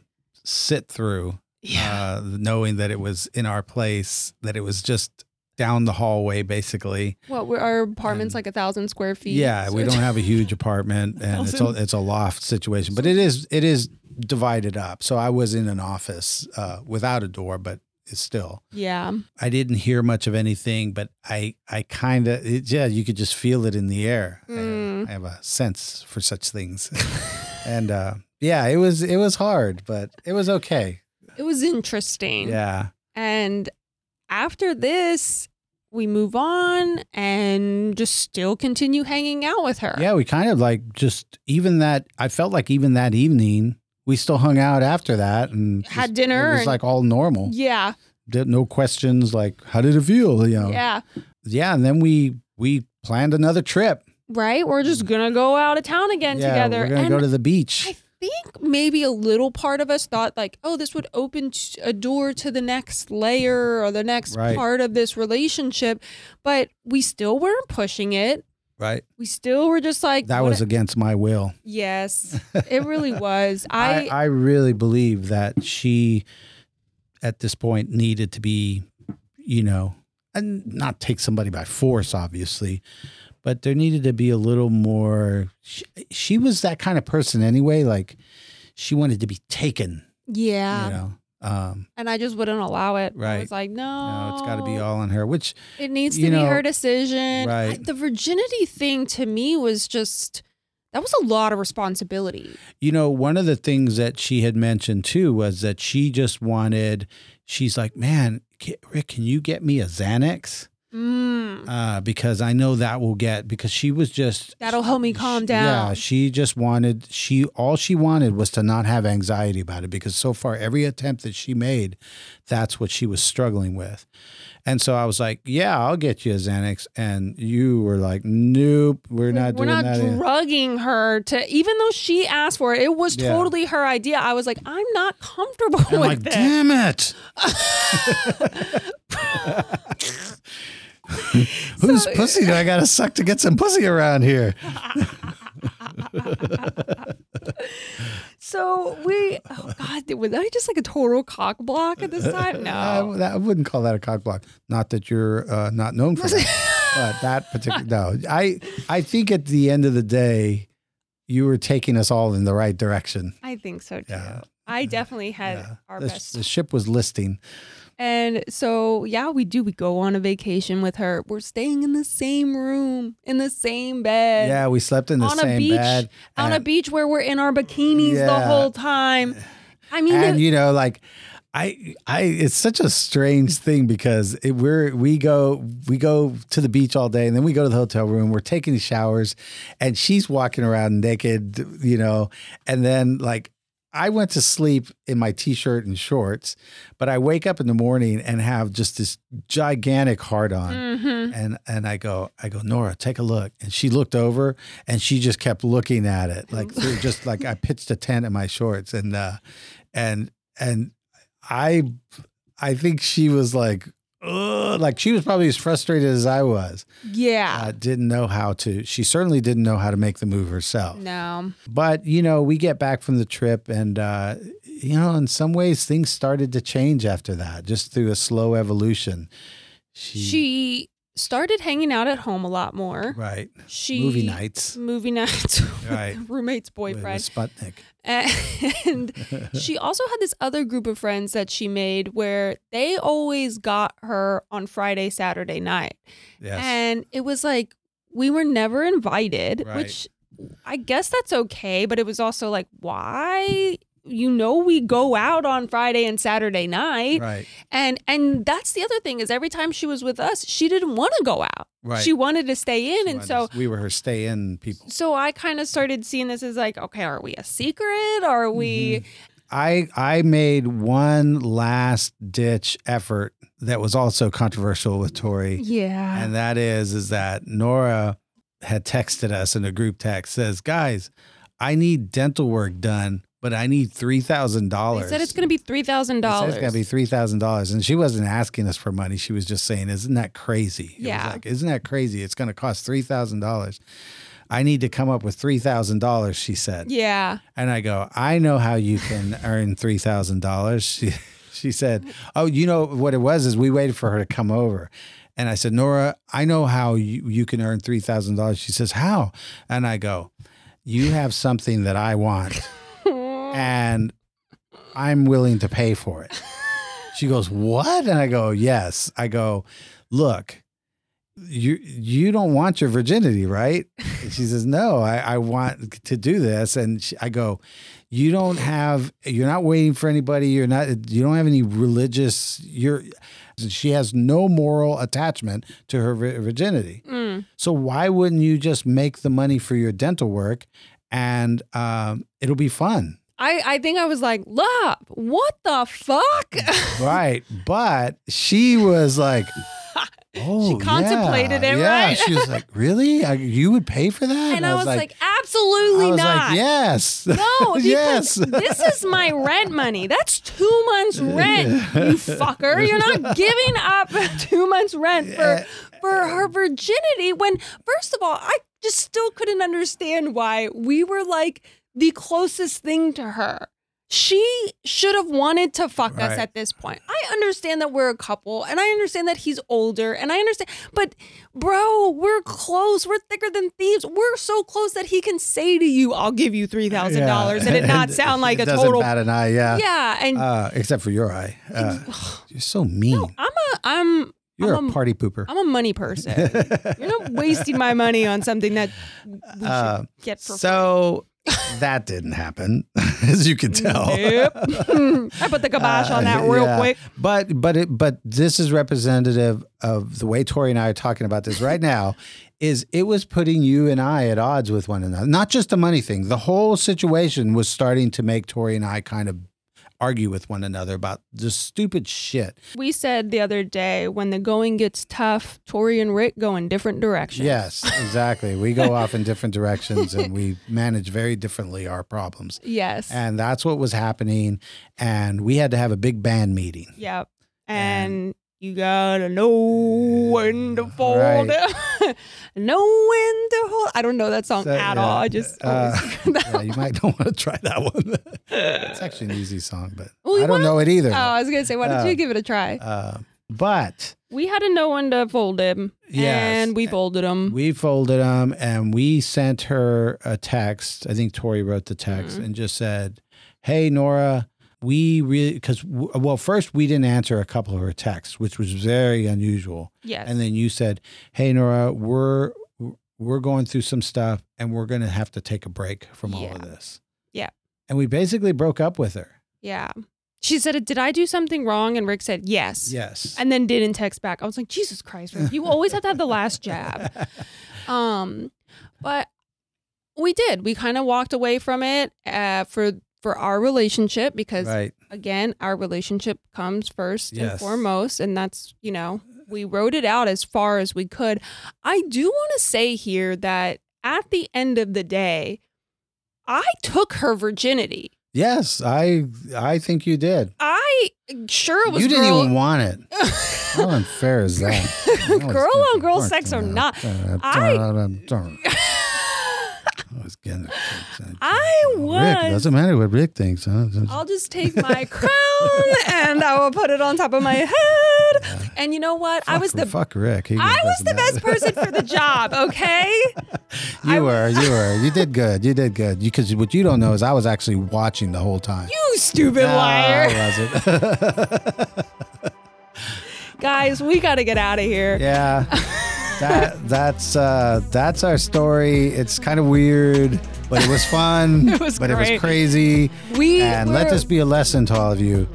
sit through. Yeah. Uh, knowing that it was in our place, that it was just down the hallway, basically. What we're, our apartment's And- like a thousand square feet. Yeah, so we don't have a huge apartment, and it's a, it's a loft situation, but it is it is divided up. So I was in an office uh, without a door, but it's still. Yeah. I didn't hear much of anything, but I I kind of yeah, you could just feel it in the air. I- Mm. I, have a sense for such things, and uh, yeah, it was it was hard, but it was okay. It was interesting. Yeah, And after this, we move on and just still continue hanging out with her. yeah, we kind of like just even that. I felt like even that evening. We still hung out after that and Had just- dinner It was and- like all normal. Yeah. Did- no questions like how did it feel you know Yeah. yeah and then we we planned another trip Right. We're just mm. going to go out of town again yeah together. we're gonna and go to the beach I think maybe a little part of us thought, like, oh, this would open a door to the next layer or the next Right. part of this relationship. But we still weren't pushing it. right We still were just like, that was against my will yes, it really was. I, I, I really believe that she at this point needed to be you know and not take somebody by force obviously but there needed to be a little more she, she was that kind of person anyway like she wanted to be taken yeah. you know um And I just wouldn't allow it. Right. It's like, no. no it's got to be all on her which It needs to you be her decision. I- right. the virginity thing to me was just, that was a lot of responsibility. You know, one of the things that she had mentioned too was that she just wanted, she's like, man, Rick, can you get me a Xanax? Mm. uh, because I know that will get because she was just That'll help me calm she- down. Yeah, she just wanted she all she wanted was to not have anxiety about it because so far every attempt that she made, that's what she was struggling with. And so I was like, "Yeah, I'll get you a Xanax," and you were like, "Nope, we're not We're doing not that." We're not drugging her to, even though she asked for it, it was Yeah. totally her idea. I was like, I'm not comfortable I'm with like, it. "Damn it!" Whose So- pussy do I gotta suck to get some pussy around here? So we, oh God, was I just like a total cock block at this time? No. I, that- I wouldn't call that a cock block. Not that you're uh, not known for that, but that particular no. I I think at the end of the day, you were taking us all in the right direction. I think so too. Yeah. I definitely had Yeah. our the, best. the ship was listing. And so, yeah, we do. We go on a vacation with her. We're staying in the same room, in the same bed. Yeah, we slept in the on a same beach, bed. on a beach where we're in our bikinis the whole time. I mean, and it- you know like I, I, it's such a strange thing because it, we're we go we go to the beach all day and then we go to the hotel room. We're taking showers, and she's walking around naked, you know. And then like I went to sleep in my t-shirt and shorts, but I wake up in the morning and have just this gigantic heart on. Mhm. And and I go, I go, Nora, take a look. And she looked over and she just kept looking at it. Like just like I pitched a tent in my shorts and uh and and I I think she was like Ugh, like she was probably as frustrated as I was. yeah. Uh, didn't know how to. She certainly didn't know how to make the move herself. no. But you know, we get back from the trip, and uh, you know, in some ways, things started to change after that, just through a slow evolution. She, She started hanging out at home a lot more. right She movie nights, movie nights, Right. roommate's with- with boyfriend, Sputnik. and she also had this other group of friends that she made where they always got her on Friday, Saturday night, yes, and it was like we were never invited, Right. which I guess that's okay, but it was also like why. You know we go out on Friday and Saturday night, right, and and that's the other thing is every time she was with us, she didn't want to go out. right. She wanted to stay in, She and so to- we were her stay-in people. so I kind of started seeing this as like, okay, are we a secret? Are we? Mm-hmm. I I made one last ditch effort that was also controversial with Tori. Yeah. and that is is that Nora had texted us in a group text says, "Guys, I need dental work done, but I need three thousand they dollars." said it's going to be three thousand dollars. It's going to be three thousand dollars, and she wasn't asking us for money. She was just saying, "Isn't that crazy?" It was Yeah. like, isn't that crazy? It's going to cost three thousand dollars. I need to come up with three thousand dollars. She said, Yeah. and I go, "I know how you can earn three thousand dollars." She she said, "Oh, you know what it was? Is we waited for her to come over." And I said, Nora, I know how you, you can earn $3,000. She says, How? And I go, You have something that I want, and I'm willing to pay for it. She goes, What? And I go, Yes. I go, Look, you you don't want your virginity, right? And she says, No, I, I want to do this. And she, I go, You don't have, you're not waiting for anybody. You're not, you don't have any religious, you're, she has no moral attachment to her virginity. Mm. So why wouldn't you just make the money for your dental work and um, it'll be fun? I I think I was like, look, what the fuck? right. But she was like, oh, she contemplated yeah, it, yeah. right? She was like, really? I, you would pay for that? and I was like, absolutely I was not. like, yes. No, Yes. this is my rent money. That's two months rent, you fucker. You're not giving up two months rent for for her virginity. When first of all, I just still couldn't understand why we were like the closest thing to her. She should have wanted to fuck us at this point. I understand that we're a couple and I understand that he's older and I understand, but bro, we're close. We're thicker than thieves. We're so close that he can say to you, I'll give you $3,000 and it not sound like a total. bat an eye, yeah. Yeah. And Uh, except for your eye. Uh, you're so mean. no, I'm a, I'm, you're I'm a party pooper. I'm a money person. You're not wasting my money on something that we should Uh, get for so that didn't happen, as you can tell. Nope. I put the kibosh on that Uh, real yeah. quick. But but it but this is representative of the way Tori and I are talking about this right now. Is it was putting you and I at odds with one another. Not just the money thing. The whole situation was starting to make Tori and I kind of argue with one another about just stupid shit. We said the other day when the going gets tough, Tori and Rick go in different directions. Yes, exactly. we go off in different directions and we manage very differently our problems. Yes. And that's what was happening. And we had to have a big band meeting. Yep. And you gotta know when to fold Right. know when to hold. I don't know that song So, at yeah, all. I just uh, Yeah, you might don't want to try that one. it's actually an easy song, but Well, I don't know it either. Oh, I was gonna say, why don't Uh, you give it a try? Uh, but we had to know when to fold him, Yes. and we folded him. we folded them and we sent her a text. I think Tori wrote the text Mhm. and just said, "Hey Nora, we really because well, first we didn't answer a couple of her texts, which was very unusual, yes. and then you said, "Hey Nora, we're we're going through some stuff and we're going to have to take a break from all of this." Yeah. and we basically broke up with her. yeah. She said, "Did I do something wrong?" And Rick said, "Yes." Yes. And then didn't text back. I was like, Jesus Christ, Rick, you always have to have the last jab. Um, but we did. We kind of walked away from it uh, for for our relationship because right. again, our relationship comes first and foremost, and that's you know we wrote it out as far as we could. I do want to say here that at the end of the day, I took her virginity. Yes, I I think you did. I sure it was You didn't girl, even want it. How unfair is that? girl on girl sex or not. I was getting I Rick, was. doesn't matter what Rick thinks. Huh? I'll just take my crown and I will put it on top of my head. And you know what? I was the fuck Rick. He I was the best person for the job. Okay. you I- were, you were, you did good. You did good. Because what you don't know is I was actually watching the whole time. You stupid No, liar. I wasn't. Guys, we got to get out of here. yeah, that that's uh, that's our story. It's kind of weird, but it was fun. It was but it was crazy. We And let this be a lesson to all of you.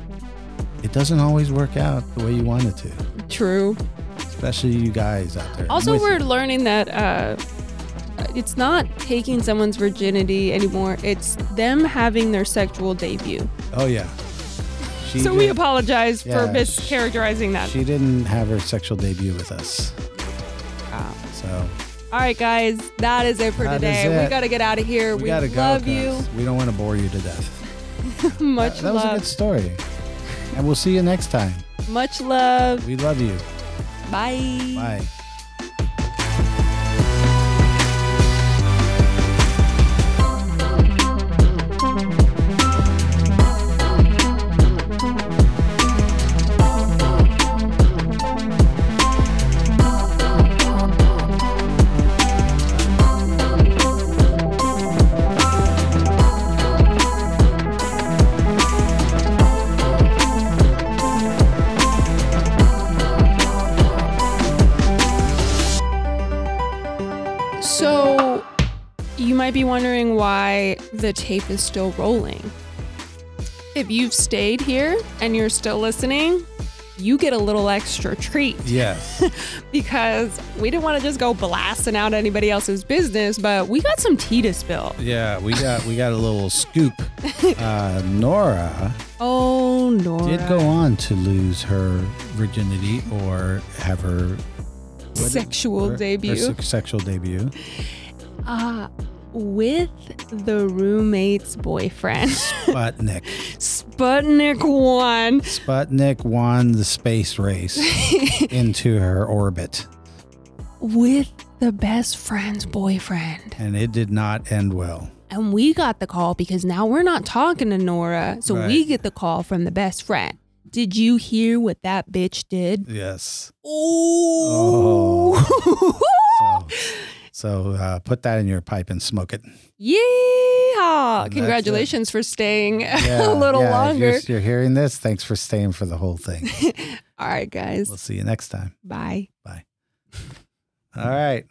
It doesn't always work out the way you want it to, true. especially you guys out there. Also, we're you. learning that uh, it's not taking someone's virginity anymore. It's them having their sexual debut. Oh yeah. She so we apologize Yeah, for mischaracterizing that. She didn't have her sexual debut with us. So all right, guys, that is it for That today. We got to get out of here. we, We, gotta go. love 'cause We don't want to bore you to death. Much that, that was a good story. And we'll see you next time. Much love. We love you. Bye. Bye. The tape is still rolling. If you've stayed here and you're still listening, you get a little extra treat Yes. because we didn't want to just go blasting out anybody else's business, but we got some tea to spill. yeah, we got we got a little scoop. Uh, Nora Oh, Nora. did go on to lose her virginity or have her Sexual her- her debut. se- sexual debut. Uh, with the roommate's boyfriend, Sputnik. Sputnik 1. Sputnik won the space race into her orbit, with the best friend's boyfriend. and it did not end well. And we got the call because now we're not talking to Nora. So we get the call from the best friend. Did you hear what that bitch did? Yes. Oh. So, so uh, put that in your pipe and smoke it. Yeehaw. That's Congratulations for staying Yeah, a little yeah, if longer. You're, you're hearing this. Thanks for staying for the whole thing. All right, guys. we'll see you next time. Bye. Bye. All right.